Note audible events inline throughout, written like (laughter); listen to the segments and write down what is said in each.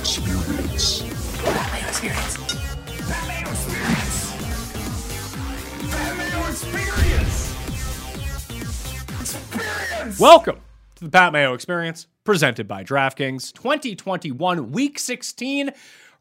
Experience. Pat Mayo Experience. Pat Mayo Experience. Pat Mayo Experience. Experience. Welcome to the Pat Mayo Experience, presented by DraftKings 2021 Week 16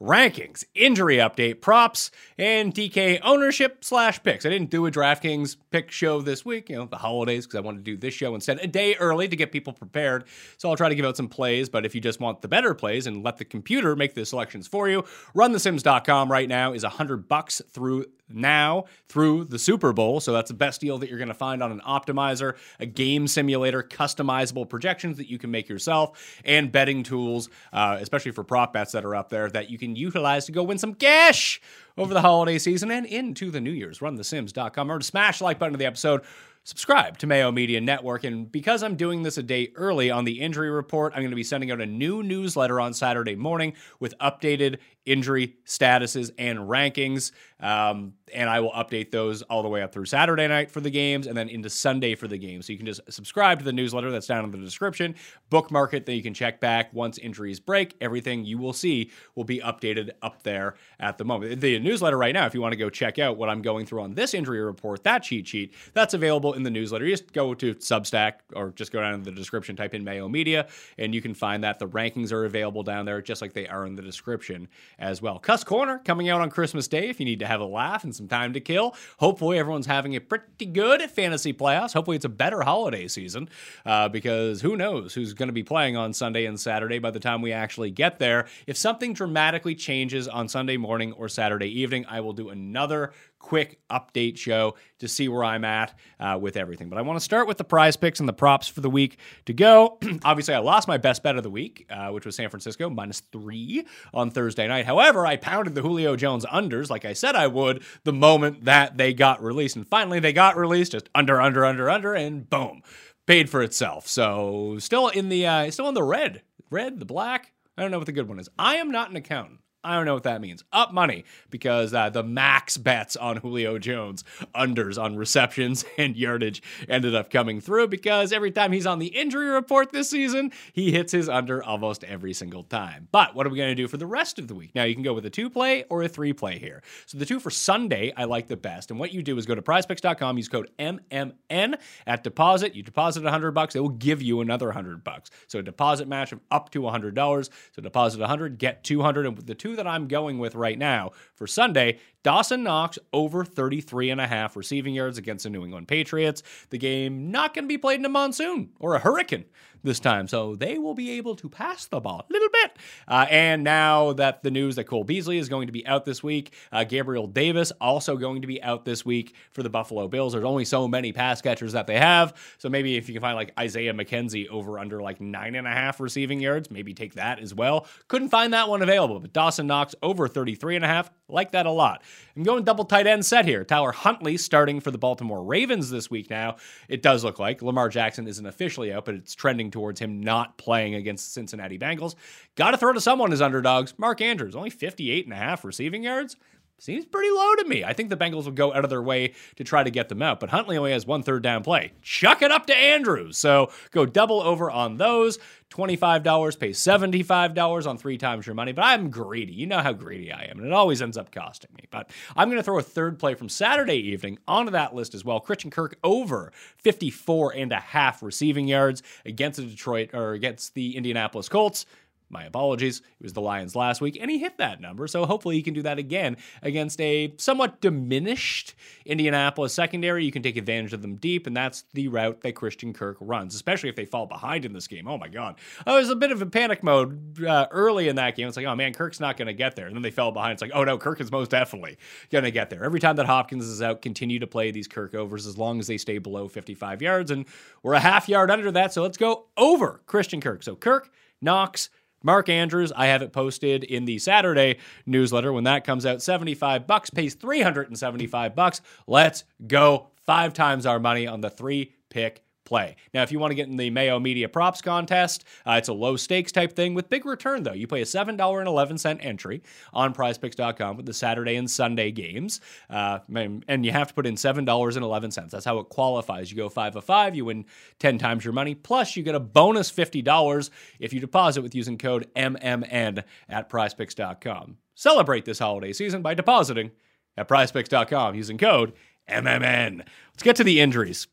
rankings, injury update, props, and DK ownership slash picks. I didn't do a DraftKings pick show this week, you know, the holidays, because I wanted to do this show instead a day early to get people prepared. So I'll try to give out some plays, but if you just want the better plays and let the computer make the selections for you, runthesims.com right now is 100 bucks through now through the Super Bowl. So that's the best deal that you're going to find on an optimizer, a game simulator, customizable projections that you can make yourself, and betting tools, uh, especially for prop bets that are up there that you can utilize to go win some cash over the holiday season and into the New Year's. RunTheSims.com. Remember to smash the like button of the episode subscribe to Mayo Media Network. And because I'm doing this a day early on the injury report, I'm going to be sending out a new newsletter on Saturday morning with updated injury statuses and rankings. Um, and I will update those all the way up through Saturday night for the games and then into Sunday for the games. So you can just subscribe to the newsletter that's down in the description, bookmark it, then you can check back once injuries break. Everything you will see will be updated up there at the moment. The newsletter right now, if you want to go check out what I'm going through on this injury report, that cheat sheet, that's available in the newsletter. You just go to Substack or just go down in the description, type in Mayo Media, and you can find that. The rankings are available down there just like they are in the description as well. Cuss Corner coming out on Christmas Day if you need to have a laugh and some time to kill. Hopefully, everyone's having a pretty good fantasy playoffs. Hopefully, it's a better holiday season uh, because who knows who's going to be playing on Sunday and Saturday by the time we actually get there. If something dramatically changes on Sunday morning or Saturday evening, I will do another quick update show to see where I'm at uh, with everything. But I want to start with the prize picks and the props for the week to go. (clears throat) Obviously, I lost my best bet of the week, uh, which was San Francisco, minus three on Thursday night. However, I pounded the Julio Jones unders like I said I would the moment that they got released. And finally, they got released just under, under, under, under, and boom, paid for itself. So still in the, uh, still in the red, red, the black. I don't know what the good one is. I am not an accountant. I don't know what that means. Up money because uh, the max bets on Julio Jones, unders on receptions (laughs) and yardage ended up coming through because every time he's on the injury report this season, he hits his under almost every single time. But what are we going to do for the rest of the week? Now, you can go with a two play or a three play here. So the two for Sunday, I like the best. And what you do is go to prizepicks.com, use code MMN at deposit. You deposit 100 bucks, it will give you another 100 bucks. So a deposit match of up to $100. So deposit 100, get 200. And with the two that I'm going with right now for Sunday, Dawson Knox over 33 and a half receiving yards against the New England Patriots. The game not going to be played in a monsoon or a hurricane this time, so they will be able to pass the ball a little bit. Uh, and now that the news that Cole Beasley is going to be out this week, uh, Gabriel Davis also going to be out this week for the Buffalo Bills. There's only so many pass catchers that they have, so maybe if you can find like Isaiah McKenzie over under like nine and a half receiving yards, maybe take that as well. Couldn't find that one available, but Dawson Knox over 33 and a half, like that a lot. I'm going double tight end set here. Tyler Huntley starting for the Baltimore Ravens this week now. It does look like Lamar Jackson isn't officially out, but it's trending towards him not playing against the Cincinnati Bengals. Got to throw to someone as underdogs. Mark Andrews, only 58 and a half receiving yards. Seems pretty low to me. I think the Bengals will go out of their way to try to get them out, but Huntley only has one third down play. Chuck it up to Andrews. So go double over on those. $25, pay $75 on three times your money, but I'm greedy. You know how greedy I am, and it always ends up costing me. But I'm going to throw a third play from Saturday evening onto that list as well. Christian Kirk over 54 and a half receiving yards against the Detroit or against the Indianapolis Colts. My apologies. It was the Lions last week, and he hit that number. So hopefully he can do that again against a somewhat diminished Indianapolis secondary. You can take advantage of them deep, and that's the route that Christian Kirk runs, especially if they fall behind in this game. Oh my God. I was a bit of a panic mode uh, early in that game. It's like, oh man, Kirk's not going to get there. And then they fell behind. It's like, oh no, Kirk is most definitely going to get there. Every time that Hopkins is out, continue to play these Kirk overs as long as they stay below 55 yards. And we're a half yard under that. So let's go over Christian Kirk. So Kirk, Knox, Mark Andrews, I have it posted in the Saturday newsletter. When that comes out, 75 bucks pays 375 bucks. Let's go. Five times our money on the three pick play. Now, if you want to get in the Mayo Media Props Contest, uh, it's a low stakes type thing with big return, though. You pay a $7.11 entry on prizepicks.com with the Saturday and Sunday games, uh, and you have to put in $7.11. That's how it qualifies. You go 5 of 5, you win 10 times your money, plus you get a bonus $50 if you deposit with using code MMN at prizepicks.com. Celebrate this holiday season by depositing at prizepicks.com using code MMN. Let's get to the injuries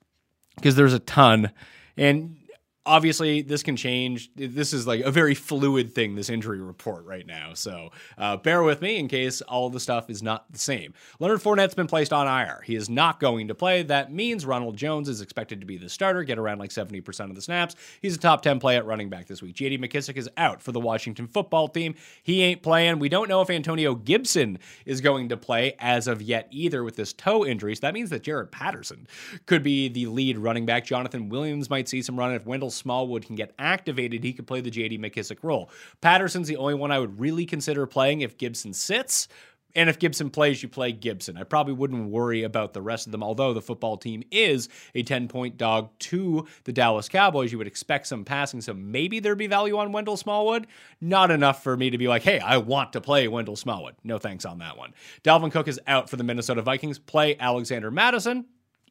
because there's a ton. And obviously this can change. This is like a very fluid thing this injury report right now. So uh, bear with me in case all the stuff is not the same. Leonard Fournette's been placed on ir he is not going to play. That means ronald jones is expected to be the starter get around like 70% of the snaps. He's a top 10 play at running back this week. Jd mckissick is out for the washington football team. He ain't playing. We don't know if antonio gibson is going to play as of yet either with this toe injury. So that means that jaret patterson could be the lead running back. Jonathan williams might see some run. If wendell Smallwood can get activated, he could play the JD McKissick role. Patterson's the only one I would really consider playing if Gibson sits. And if Gibson plays, you play Gibson. I probably wouldn't worry about the rest of them, although the football team is a 10 point dog to the Dallas Cowboys. You would expect some passing, so maybe there'd be value on Wendell Smallwood. Not enough for me to be like, hey, I want to play Wendell Smallwood. No thanks on that one. Dalvin Cook is out for the Minnesota Vikings. Play Alexander Mattison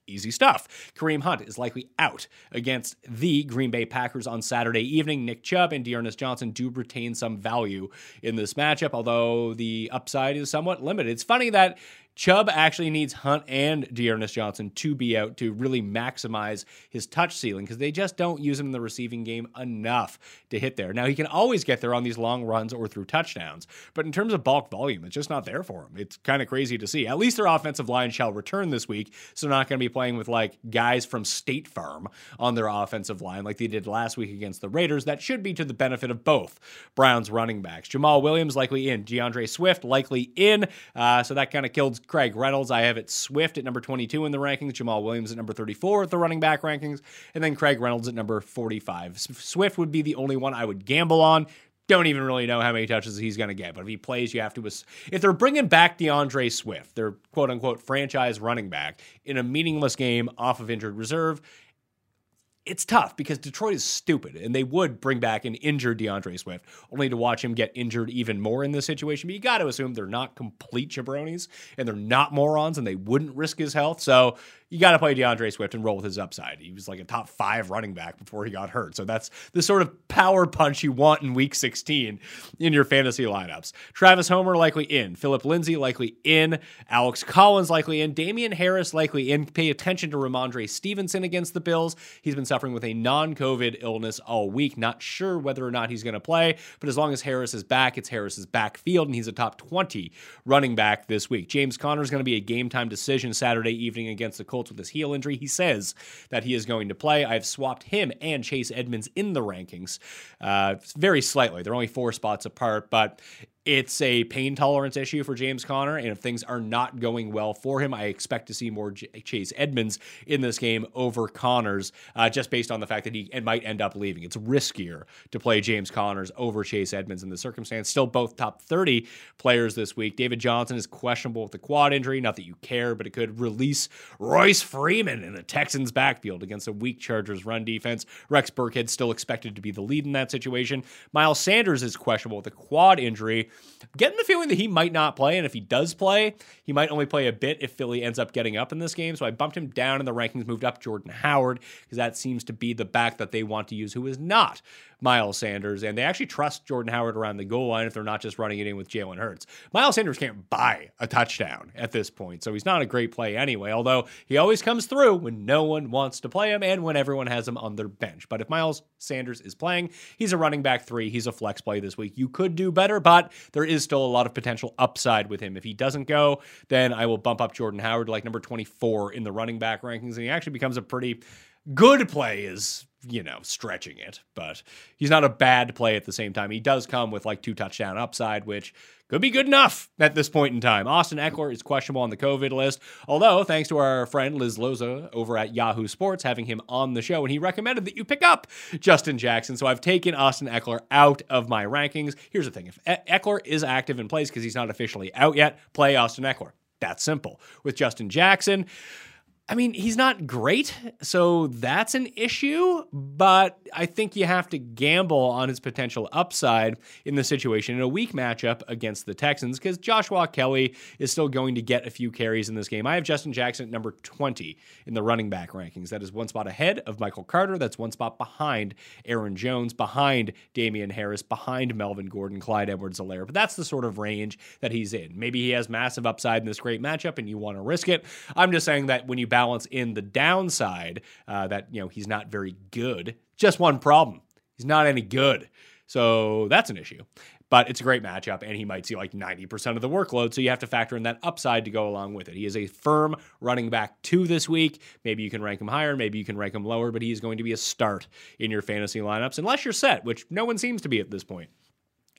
easy stuff. Kareem Hunt is likely out against the Green Bay Packers on Saturday evening. Nick Chubb and D'Ernest Johnson do retain some value in this matchup, although the upside is somewhat limited. It's funny that Chubb actually needs Hunt and D'Ernest Johnson to be out to really maximize his touch ceiling because they just don't use him in the receiving game enough to hit there. Now, he can always get there on these long runs or through touchdowns, but in terms of bulk volume, it's just not there for him. It's kind of crazy to see. At least their offensive line shall return this week, so not going to be playing with like guys from State Farm on their offensive line like they did last week against the Raiders. That should be to the benefit of both Browns running backs. Jamaal Williams likely in, D'Andre Swift likely in, uh, so that kind of killed Craig Reynolds. I have it Swift at number 22 in the rankings, Jamaal Williams at number 34 at the running back rankings, and then Craig Reynolds at number 45. Swift would be the only one I would gamble on. Don't even really know how many touches he's going to get, but if he plays, you have to. If they're bringing back D'Andre Swift, their quote unquote franchise running back, in a meaningless game off of injured reserve, it's tough because Detroit is stupid and they would bring back an injured D'Andre Swift only to watch him get injured even more in this situation. But you got to assume they're not complete jabronis and they're not morons and they wouldn't risk his health. So you got to play D'Andre Swift and roll with his upside. He was like a top five running back before he got hurt. So that's the sort of power punch you want in week 16 in your fantasy lineups. Travis Homer likely in. Philip Lindsay likely in. Alex Collins likely in. Damien Harris likely in. Pay attention to Rhamondre Stevenson against the Bills. He's been suffering with a non COVID illness all week. Not sure whether or not he's going to play, but as long as Harris is back, it's Harris's backfield, and he's a top 20 running back this week. James Conner is going to be a game time decision Saturday evening against the Colts Colts with his heel injury. He says that he is going to play. I've swapped him and Chase Edmonds in the rankings uh, very slightly. They're only four spots apart, but it's a pain tolerance issue for James Conner, and if things are not going well for him, I expect to see more J- Chase Edmonds in this game over Connors, uh, just based on the fact that he might end up leaving. It's riskier to play James Connors over Chase Edmonds in the circumstance. Still, both top 30 players this week. David Johnson is questionable with the quad injury. Not that you care, but it could release Royce Freeman in the Texans' backfield against a weak Chargers run defense. Rex Burkhead still expected to be the lead in that situation. Miles Sanders is questionable with a quad injury getting the feeling that he might not play, and if he does play, he might only play a bit if Philly ends up getting up in this game. So I bumped him down in the rankings, moved up Jordan Howard because that seems to be the back that they want to use, who is not Miles Sanders, and they actually trust Jordan Howard around the goal line if they're not just running it in with Jalen Hurts. Miles Sanders can't buy a touchdown at this point, so he's not a great play anyway, although he always comes through when no one wants to play him and when everyone has him on their bench. But if Miles Sanders is playing, he's a running back three, he's a flex play this week. You could do better, but there is still a lot of potential upside with him. If he doesn't go, then I will bump up Jordan Howard to like number 24 in the running back rankings, and he actually becomes a pretty good play is you know, stretching it, but he's not a bad play at the same time. He does come with like two touchdown upside, which could be good enough at this point in time. Austin Ekeler is questionable on the COVID list, although thanks to our friend Liz Loza over at Yahoo Sports having him on the show, and he recommended that you pick up Justin Jackson. So I've taken Austin Ekeler out of my rankings. Here's the thing: if Ekeler is active in place because he's not officially out yet, play Austin Ekeler. That's simple. With Justin Jackson. I mean, he's not great, so that's an issue, but I think you have to gamble on his potential upside in the situation in a weak matchup against the Texans because Joshua Kelley is still going to get a few carries in this game. I have Justin Jackson at number 20 in the running back rankings. That is one spot ahead of Michael Carter. That's one spot behind Aaron Jones, behind Damien Harris, behind Melvin Gordon, Clyde Edwards Helaire. But that's the sort of range that he's in. Maybe he has massive upside in this great matchup and you want to risk it. I'm just saying that when you balance in the downside uh, that you know he's not very good. Just one problem: he's not any good. So that's an issue. But it's a great matchup, and he might see like 90% of the workload. So you have to factor in that upside to go along with it. He is a firm running back two this week. Maybe you can rank him higher, maybe you can rank him lower, but he is going to be a start in your fantasy lineups, unless you're set, which no one seems to be at this point.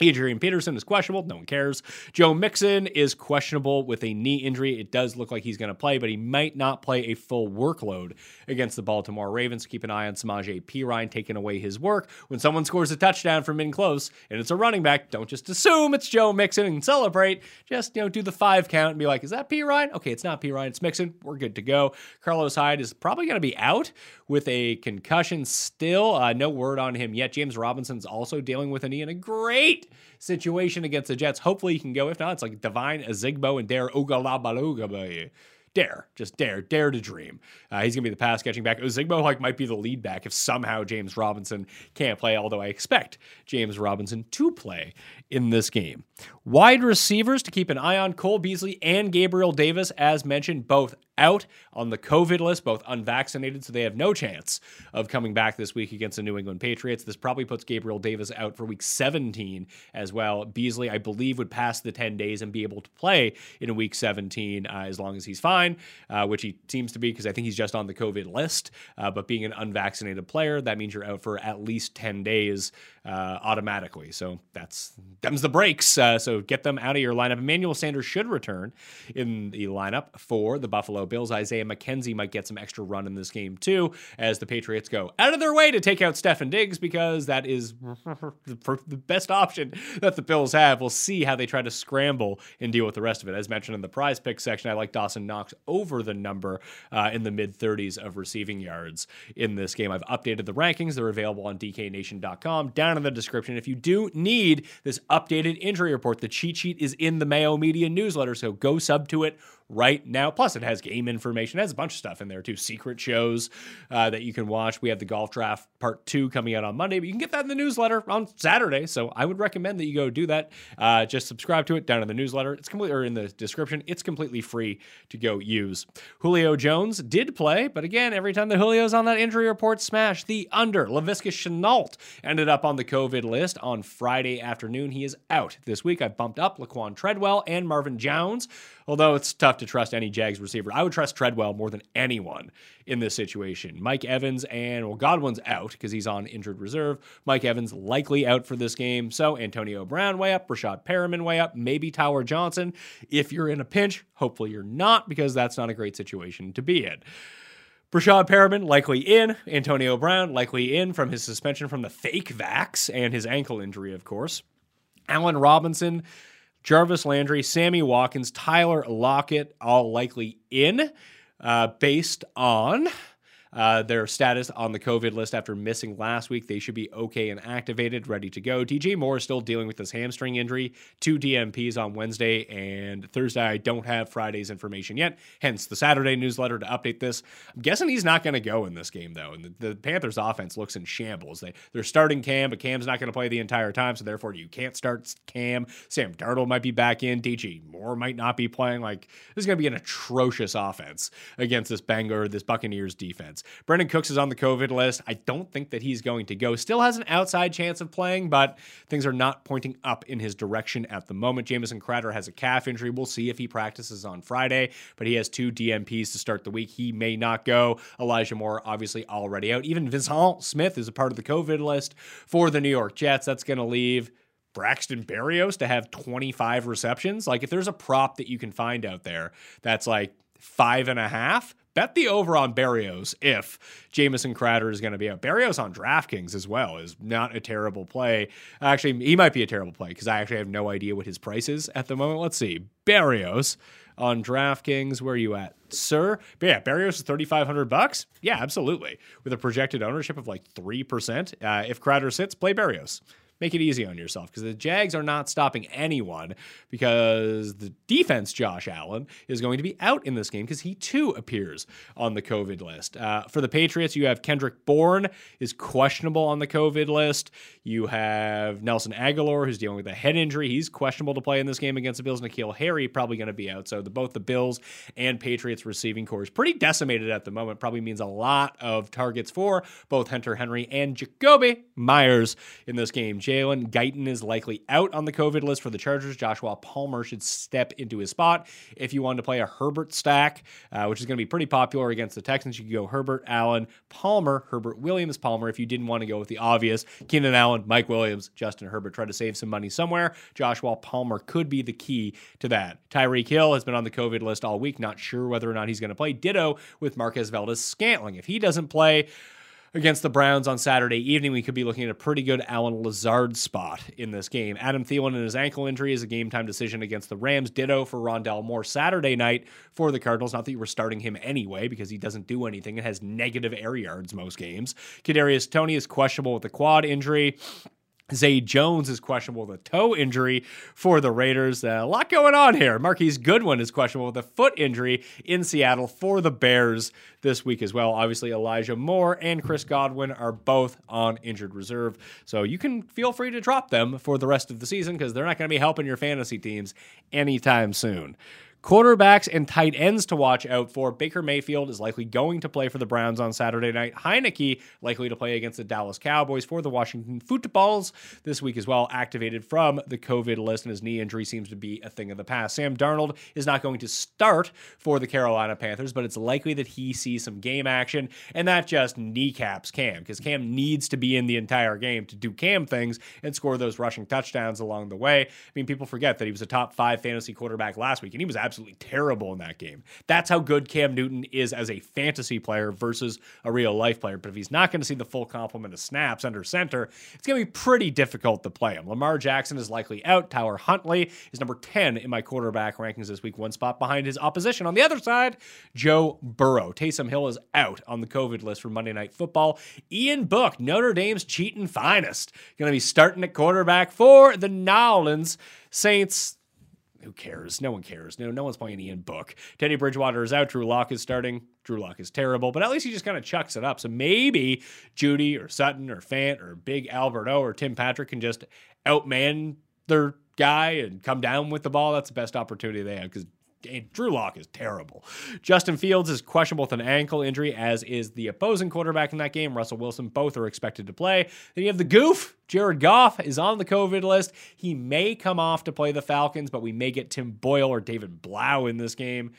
Adrian Peterson is questionable. No one cares. Joe Mixon is questionable with a knee injury. It does look like he's going to play, but he might not play a full workload against the Baltimore Ravens. Keep an eye on Samaje Perine taking away his work. When someone scores a touchdown from in close and it's a running back, don't just assume it's Joe Mixon and celebrate. Just, you know, do the five count and be like, is that Perine? Okay, it's not Perine. It's Mixon. We're good to go. Carlos Hyde is probably going to be out with a concussion still. Uh, no word on him yet. James Robinson's also dealing with a knee in a great situation against the Jets. Hopefully he can go. If not, it's like Devine, Ozigbo and Dare Ogunbowale dare, just dare, dare to dream. Uh, he's gonna be the pass catching back. Ozigbo like might be the lead back if somehow James Robinson can't play. Although I expect James Robinson to play in this game. Wide receivers to keep an eye on: Cole Beasley and Gabriel Davis, as mentioned, both out on the COVID list, both unvaccinated, so they have no chance of coming back this week against the New England Patriots. This probably puts Gabriel Davis out for week 17 as well. Beasley, I believe, would pass the 10 days and be able to play in week 17 uh, as long as he's fine, uh, which he seems to be because I think he's just on the COVID list. Uh, but being an unvaccinated player, that means you're out for at least 10 days uh, automatically. So that's them's the breaks. Uh, so get them out of your lineup. Emmanuel Sanders should return in the lineup for the Buffalo Bills. Isaiah McKenzie might get some extra run in this game too, as the Patriots go out of their way to take out Stefon Diggs because that is (laughs) the best option that the Bills have. We'll see how they try to scramble and deal with the rest of it. As mentioned in the prize pick section, I like Dawson Knox over the number uh, in the mid 30s of receiving yards in this game. I've updated the rankings. They're available on DKNation.com. Down down in the description. If you do need this updated injury report, the cheat sheet is in the Mayo Media newsletter, so go sub to it right now. Plus, it has game information. It has a bunch of stuff in there too. Secret shows uh, that you can watch. We have the golf draft part two coming out on Monday, but you can get that in the newsletter on Saturday. So I would recommend that you go do that. Uh, just subscribe to it down in the newsletter. It's completely or in the description. It's completely free to go use. Julio Jones did play, but again, every time the Julio's on that injury report, smash the under. Laviska Shenault ended up on the COVID list on Friday afternoon. He is out this week. I bumped up Laquon Treadwell and Marvin Jones although it's tough to trust any Jags receiver. I would trust Treadwell more than anyone in this situation. Mike Evans and, well, Godwin's out because he's on injured reserve. Mike Evans likely out for this game. So Antonio Brown way up, Breshad Perriman way up, maybe Tyler Johnson. If you're in a pinch, hopefully you're not because that's not a great situation to be in. Breshad Perriman likely in. Antonio Brown likely in from his suspension from the fake vax and his ankle injury, of course. Allen Robinson Jarvis Landry, Sammy Watkins, Tyler Lockett, all likely in, uh, based on uh, their status on the COVID list after missing last week. They should be okay and activated, ready to go. DJ Moore is still dealing with this hamstring injury, two DNPs on Wednesday and Thursday. I don't have Friday's information yet, hence the Saturday newsletter to update this. I'm guessing he's not going to go in this game, though. And the, the, Panthers' offense looks in shambles. They, they're starting Cam, but Cam's not going to play the entire time, so therefore you can't start Cam. Sam Darnold might be back in. DJ Moore might not be playing. Like, this is going to be an atrocious offense against this Bangor, this Buccaneers defense. Brandin Cooks is on the COVID list. I don't think that he's going to go. Still has an outside chance of playing, but things are not pointing up in his direction at the moment. Jamison Crowder has a calf injury. We'll see if he practices on Friday, but he has two DNPs to start the week. He may not go. Elijah Moore, obviously, already out. Even Vincent Smith is a part of the COVID list for the New York Jets. That's going to leave. Braxton Berrios to have 25 receptions. Like, if there's a prop that you can find out there that's like five and a half. Bet the over on Berrios if Jamison Crowder is going to be out. Berrios on DraftKings as well is not a terrible play. Actually, he might be a terrible play because I actually have no idea what his price is at the moment. Let's see. Berrios on DraftKings. Where are you at, sir? But yeah, Berrios is thirty five hundred bucks. Yeah, absolutely. With a projected ownership of like three percent. Uh, if Crowder sits, play Berrios make it easy on yourself because the Jags are not stopping anyone because the defense, Josh Allen, is going to be out in this game because he too appears on the COVID list. Uh, for the Patriots, you have Kendrick Bourne is questionable on the COVID list. You have Nelson Agholor who's dealing with a head injury. He's questionable to play in this game against the Bills. N'Keal Harry probably going to be out. So the, both the Bills and Patriots receiving corps pretty decimated at the moment. Probably means a lot of targets for both Hunter Henry and Jakobi Meyers in this game. Jalen Guyton is likely out on the COVID list for the Chargers. Joshua Palmer should step into his spot. If you wanted to play a Herbert stack, uh, which is going to be pretty popular against the Texans, you could go Herbert, Allen, Palmer, Herbert, Williams, Palmer. If you didn't want to go with the obvious, Keenan Allen, Mike Williams, Justin Herbert, try to save some money somewhere. Joshua Palmer could be the key to that. Tyreek Hill has been on the COVID list all week. Not sure whether or not he's going to play. Ditto with Marquez Valdes Scantling. If he doesn't play, against the Browns on Saturday evening, we could be looking at a pretty good Allen Lazard spot in this game. Adam Thielen and his ankle injury is a game time decision against the Rams. Ditto for Rondale Moore Saturday night for the Cardinals. Not that you were starting him anyway because he doesn't do anything and has negative air yards most games. Kadarius Toney is questionable with a quad injury. Zay Jones is questionable with a toe injury for the Raiders. Uh, a lot going on here. Marquise Goodwin is questionable with a foot injury in Seattle for the Bears this week as well. Obviously, Elijah Moore and Chris Godwin are both on injured reserve. So you can feel free to drop them for the rest of the season because they're not going to be helping your fantasy teams anytime soon. Quarterbacks and tight ends to watch out for. Baker Mayfield is likely going to play for the Browns on Saturday night. Heinicke likely to play against the Dallas Cowboys for the Washington Footballs this week as well, activated from the COVID list, and his knee injury seems to be a thing of the past. Sam Darnold is not going to start for the Carolina Panthers, but it's likely that he sees some game action, and that just kneecaps Cam because Cam needs to be in the entire game to do Cam things and score those rushing touchdowns along the way. I mean, people forget that he was a top five fantasy quarterback last week, and he was absolutely absolutely terrible in that game. That's how good Cam Newton is as a fantasy player versus a real life player. But if he's not going to see the full complement of snaps under center, it's going to be pretty difficult to play him. Lamar Jackson is likely out. Tyler Huntley is number 10 in my quarterback rankings this week, one spot behind his opposition. On the other side, Joe Burrow. Taysom Hill is out on the COVID list for Monday Night Football. Ian Book, Notre Dame's cheating finest, going to be starting at quarterback for the Nolans Saints who cares? No one cares. No, no one's playing Ian Book. Teddy Bridgewater is out. Drew Lock is starting. Drew Lock is terrible, but at least he just kind of chucks it up. So maybe Jeudy or Sutton or Fant or Big Alberto or Tim Patrick can just outman their guy and come down with the ball. That's the best opportunity they have because Drew Lock is terrible. Justin Fields is questionable with an ankle injury, as is the opposing quarterback in that game. Russell Wilson, both are expected to play. Then you have the goof. Jared Goff is on the COVID list. He may come off to play the Falcons, but we may get Tim Boyle or David Blough in this game,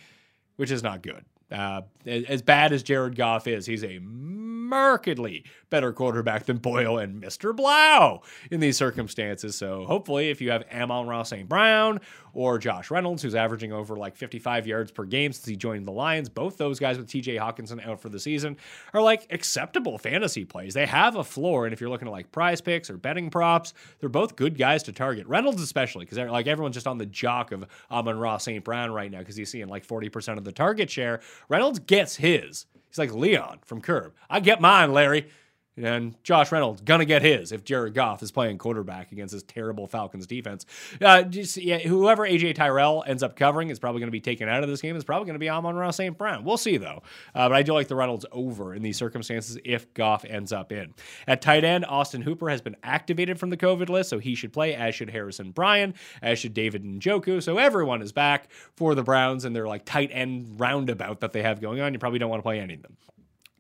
which is not good. Uh, as bad as Jared Goff is, he's a markedly better quarterback than Boyle and Mr. Blough in these circumstances. So hopefully, if you have Amon-Ra St. Brown or Josh Reynolds, who's averaging over like 55 yards per game since he joined the Lions, both those guys with TJ Hockenson out for the season are like acceptable fantasy plays. They have a floor, and if you're looking at like prize picks or betting props, they're both good guys to target. Reynolds especially, because like everyone's just on the jock of Amon-Ra St. Brown right now because he's seeing like 40% of the target share. Reynolds gets his. He's like Leon from Curb. I get mine, Larry. And Josh Reynolds gonna get his if Jared Goff is playing quarterback against this terrible Falcons defense. Uh, just, yeah, whoever AJ Terrell ends up covering is probably going to be taken out of this game. Is probably going to be Amon-Ra St. Brown. We'll see though. Uh, but I do like the Reynolds over in these circumstances if Goff ends up in. At tight end, Austin Hooper has been activated from the COVID list, so he should play. As should Harrison Bryant. As should David Njoku. So everyone is back for the Browns and their like tight end roundabout that they have going on. You probably don't want to play any of them.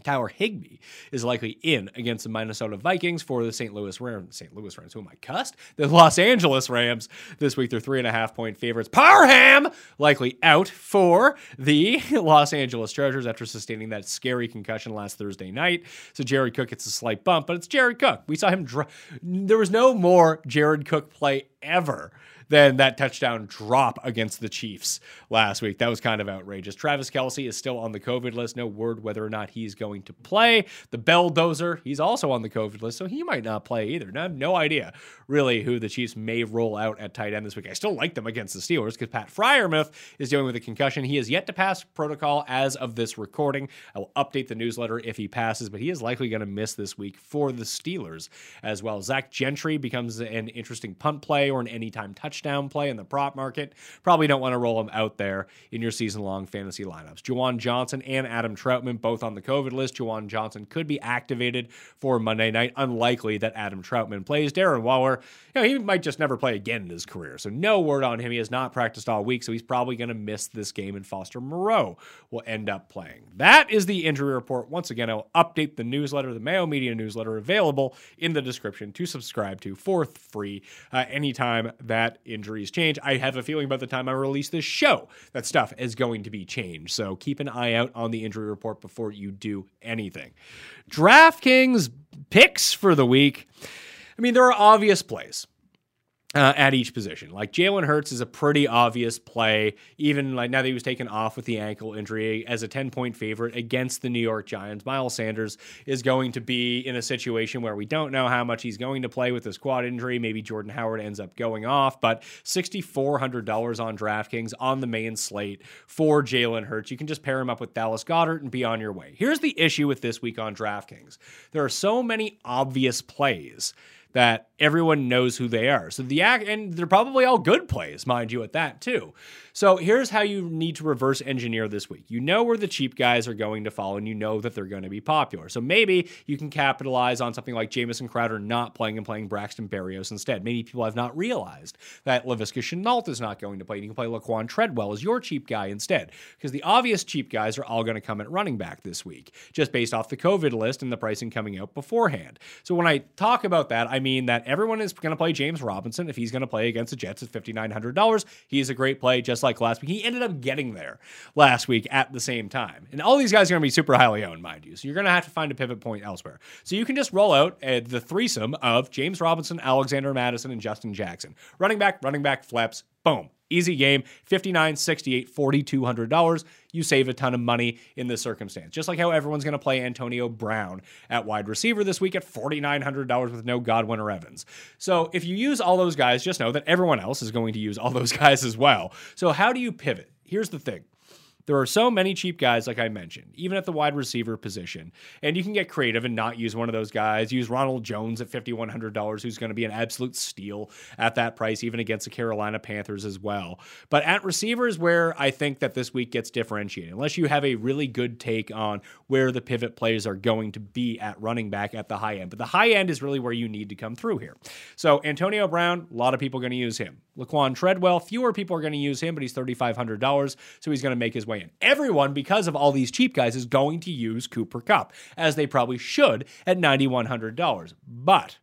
Tyler Higbee is likely in against the Minnesota Vikings for the St. Louis Rams. St. Louis Rams, who am I cussed? The Los Angeles Rams this week. They're three and a half point favorites. Parham likely out for the (laughs) Los Angeles Chargers after sustaining that scary concussion last Thursday night. So Jared Cook gets a slight bump, but it's Jared Cook. We saw him. Dr- there was no more Jared Cook play ever than that touchdown drop against the Chiefs last week. That was kind of outrageous. Travis Kelce is still on the COVID list. No word whether or not he's going to play. The Belldozer, he's also on the COVID list, so he might not play either. I have no idea really who the Chiefs may roll out at tight end this week. I still like them against the Steelers because Pat Freiermuth is dealing with a concussion. He is yet to pass protocol as of this recording. I will update the newsletter if he passes, but he is likely going to miss this week for the Steelers as well. Zach Gentry becomes an interesting punt play or an anytime touchdown play in the prop market. Probably don't want to roll him out there in your season long fantasy lineups. Juwan Johnson and Adam Trautman both on the COVID list. Juwan Johnson could be activated for Monday night. Unlikely that Adam Trautman plays. Darren Waller, you know, he might just never play again in his career. So no word on him. He has not practiced all week, so he's probably going to miss this game. And Foster Moreau will end up playing. That is the injury report. Once again, I'll update the newsletter, the Mayo Media newsletter, available in the description to subscribe to for free uh, anytime that injuries change. I have a feeling by the time I release this show, that stuff is going to be changed. So keep an eye out on the injury report before you do anything. DraftKings picks for the week. I mean, there are obvious plays uh, at each position. Like Jalen Hurts is a pretty obvious play, even like now that he was taken off with the ankle injury as a 10 point favorite against the New York Giants. Miles Sanders is going to be in a situation where we don't know how much he's going to play with his quad injury. Maybe Jordan Howard ends up going off, but $6,400 on DraftKings on the main slate for Jalen Hurts. You can just pair him up with Dallas Goedert and be on your way. Here's the issue with this week on DraftKings there are so many obvious plays that everyone knows who they are. So the act, and they're probably all good plays, mind you, at that too. So here's how you need to reverse engineer this week. You know where the cheap guys are going to fall, and you know that they're going to be popular. So maybe you can capitalize on something like Jamison Crowder not playing and playing Braxton Berrios instead. Maybe people have not realized that Laviska Shenault is not going to play. You can play Laquon Treadwell as your cheap guy instead, because the obvious cheap guys are all going to come at running back this week, just based off the COVID list and the pricing coming out beforehand. So when I talk about that, I mean that everyone is going to play James Robinson if he's going to play against the Jets at $5,900. He's a great play, just like last week. He ended up getting there last week at the same time. And all these guys are going to be super highly owned, mind you. So you're going to have to find a pivot point elsewhere. So you can just roll out uh, the threesome of James Robinson, Alexander Mattison, and Justin Jackson. Running back, running back, flaps, boom. Easy game, 59 68 $4,200. You save a ton of money in this circumstance. Just like how everyone's going to play Antonio Brown at wide receiver this week at $4,900 with no Godwin or Evans. So if you use all those guys, just know that everyone else is going to use all those (laughs) guys as well. So how do you pivot? Here's the thing there are so many cheap guys, like I mentioned, even at the wide receiver position. And you can get creative and not use one of those guys. Use Ronald Jones at $5,100, who's going to be an absolute steal at that price, even against the Carolina Panthers as well. But at receivers, where I think that this week gets differentiated, unless you have a really good take on where the pivot plays are going to be at running back at the high end. But the high end is really where you need to come through here. So Antonio Brown, a lot of people are going to use him. Laquon Treadwell, fewer people are going to use him, but he's $3,500, so he's going to make his way way in. Everyone, because of all these cheap guys, is going to use Cooper Kupp, as they probably should at $9,100. But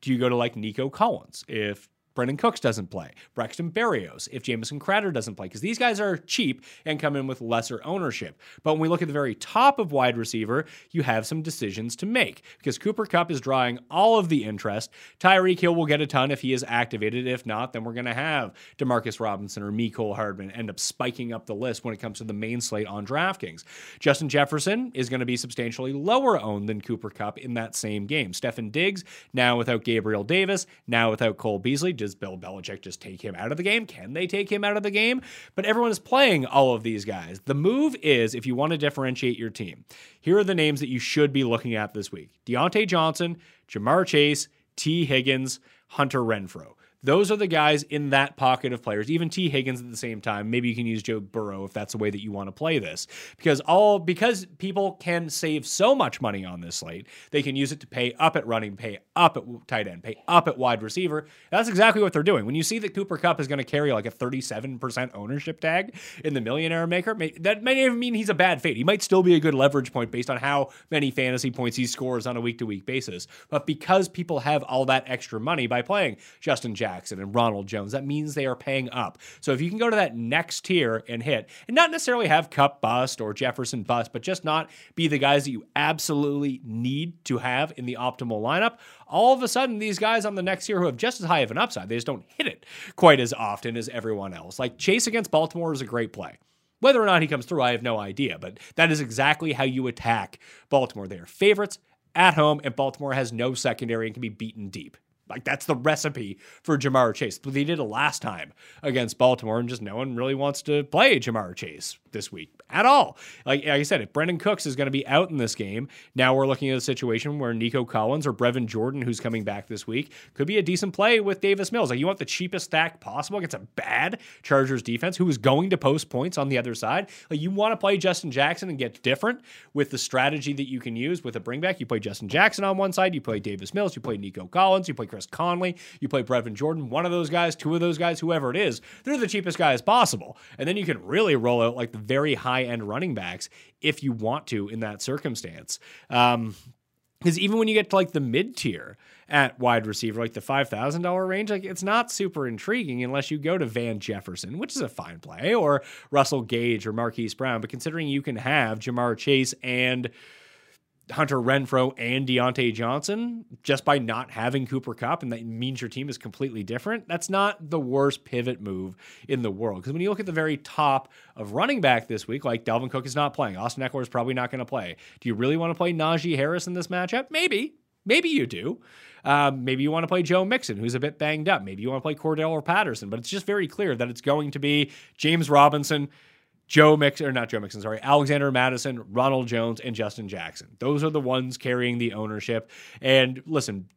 do you go to like Nico Collins if Brandin Cooks doesn't play, Braxton Berrios, if Jamison Crowder doesn't play, because these guys are cheap and come in with lesser ownership. But when we look at the very top of wide receiver, you have some decisions to make because Cooper Kupp is drawing all of the interest. Tyreek Hill will get a ton if he is activated. If not, then we're going to have Demarcus Robinson or Mecole Hardman end up spiking up the list when it comes to the main slate on DraftKings. Justin Jefferson is going to be substantially lower owned than Cooper Kupp in that same game. Stefon Diggs, now without Gabriel Davis, now without Cole Beasley, does Bill Belichick just take him out of the game? Can they take him out of the game? But everyone is playing all of these guys. The move is if you want to differentiate your team, here are the names that you should be looking at this week Diontae Johnson, Ja'Marr Chase, Tee Higgins, Hunter Renfrow. Those are the guys in that pocket of players. Even Tee Higgins at the same time. Maybe you can use Joe Burrow if that's the way that you want to play this. Because all because people can save so much money on this slate, they can use it to pay up at running, pay up at tight end, pay up at wide receiver. That's exactly what they're doing. When you see that Cooper Kupp is going to carry like a 37% ownership tag in the millionaire maker, that may even mean he's a bad fate. He might still be a good leverage point based on how many fantasy points he scores on a week to week basis. But because people have all that extra money by playing Justin Jackson, Jackson and Ronald Jones, that means they are paying up. So if you can go to that next tier and hit, and not necessarily have Kupp bust or Jefferson bust, but just not be the guys that you absolutely need to have in the optimal lineup, all of a sudden these guys on the next tier who have just as high of an upside, they just don't hit it quite as often as everyone else. Like Chase against Baltimore is a great play. Whether or not he comes through, I have no idea, but that is exactly how you attack Baltimore. They are favorites at home, and Baltimore has no secondary and can be beaten deep. Like that's the recipe for Ja'Marr Chase. But they did it last time against Baltimore, and just no one really wants to play Ja'Marr Chase this week at all. Like, like I said, if Brandin Cooks is going to be out in this game, now we're looking at a situation where Nico Collins or Brevin Jordan, who's coming back this week, could be a decent play with Davis Mills. Like you want the cheapest stack possible against a bad Chargers defense who is going to post points on the other side. Like you want to play Justin Jackson and get different with the strategy that you can use with a bringback. You play Justin Jackson on one side, you play Davis Mills, you play Nico Collins, you play Chris Conley, you play Brevin Jordan, one of those guys, two of those guys, whoever it is, they're the cheapest guys possible. And then you can really roll out like the very high end running backs if you want to in that circumstance. Um, because even when you get to like the mid tier at wide receiver, like the five thousand dollar range, like it's not super intriguing unless you go to Van Jefferson, which is a fine play, or Russell Gage or Marquise Brown. But considering you can have Ja'Marr Chase and Hunter Renfrow and Diontae Johnson just by not having Cooper Kupp, and that means your team is completely different. That's not the worst pivot move in the world. Because when you look at the very top of running back this week, like Dalvin Cook is not playing, Austin Ekeler is probably not going to play. Do you really want to play Najee Harris in this matchup? Maybe. Maybe you do. Um, maybe you want to play Joe Mixon, who's a bit banged up. Maybe you want to play Cordarrelle Patterson, but it's just very clear that it's going to be James Robinson, Joe Mixon, or not Joe Mixon, sorry, Alexander Mattison, Ronald Jones, and Justin Jackson. Those are the ones carrying the ownership. And listen,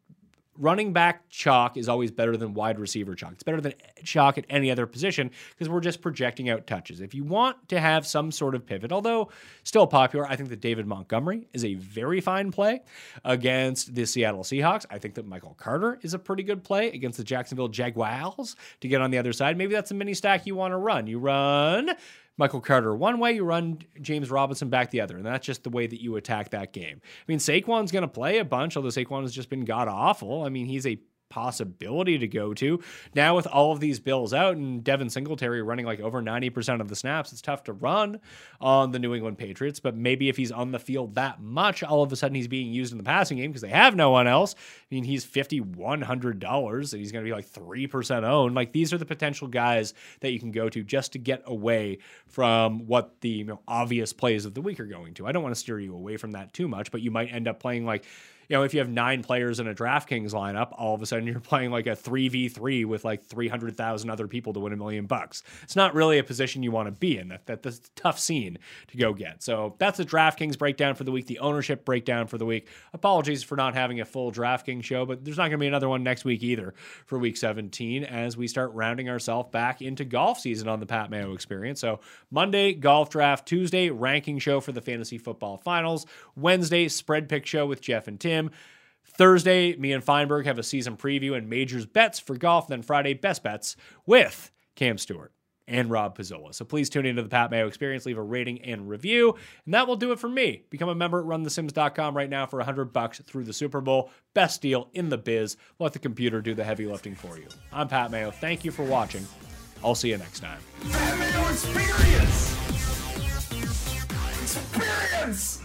running back chalk is always better than wide receiver chalk. It's better than chalk at any other position because we're just projecting out touches. If you want to have some sort of pivot, although still popular, I think that David Montgomery is a very fine play against the Seattle Seahawks. I think that Michael Carter is a pretty good play against the Jacksonville Jaguars to get on the other side. Maybe that's a mini stack you want to run. You run Michael Carter one way, you run James Robinson back the other. And that's just the way that you attack that game. I mean, Saquon's going to play a bunch, although Saquon has just been god awful. I mean, he's a possibility to go to. Now with all of these bills out and Devin Singletary running like over 90% of the snaps, it's tough to run on the New England Patriots, but maybe if he's on the field that much, all of a sudden he's being used in the passing game because they have no one else. I mean, he's $5,100 and he's going to be like 3% owned. Like these are the potential guys that you can go to just to get away from what the you know, obvious plays of the week are going to. I don't want to steer you away from that too much, but you might end up playing like you know, if you have nine players in a DraftKings lineup, all of a sudden you're (laughs) playing like a 3v3 with like 300,000 other people to win a million bucks. It's not really a position you want to be in. That, that That's a tough scene to go get. So that's the DraftKings breakdown for the week, the ownership breakdown for the week. Apologies for not having a full DraftKings show, but there's not going to be another one next week either for week 17 as we start rounding ourselves back into golf season on the Pat Mayo experience. So Monday, golf draft. Tuesday, ranking show for the fantasy football finals. Wednesday, spread pick show with Jeff and Tim. Thursday, me and Feinberg have a season preview and majors bets for golf. Then Friday, best bets with Cam Stewart and Rob Pizzola. So please tune into the Pat Mayo Experience, leave a rating and review, and that will do it for me. Become a member at runthesims.com right now for 100 bucks through the Super Bowl. Best deal in the biz. Let the computer do the heavy lifting for you. I'm Pat Mayo. Thank you for watching. I'll see you next time. Mayo Experience! Experience!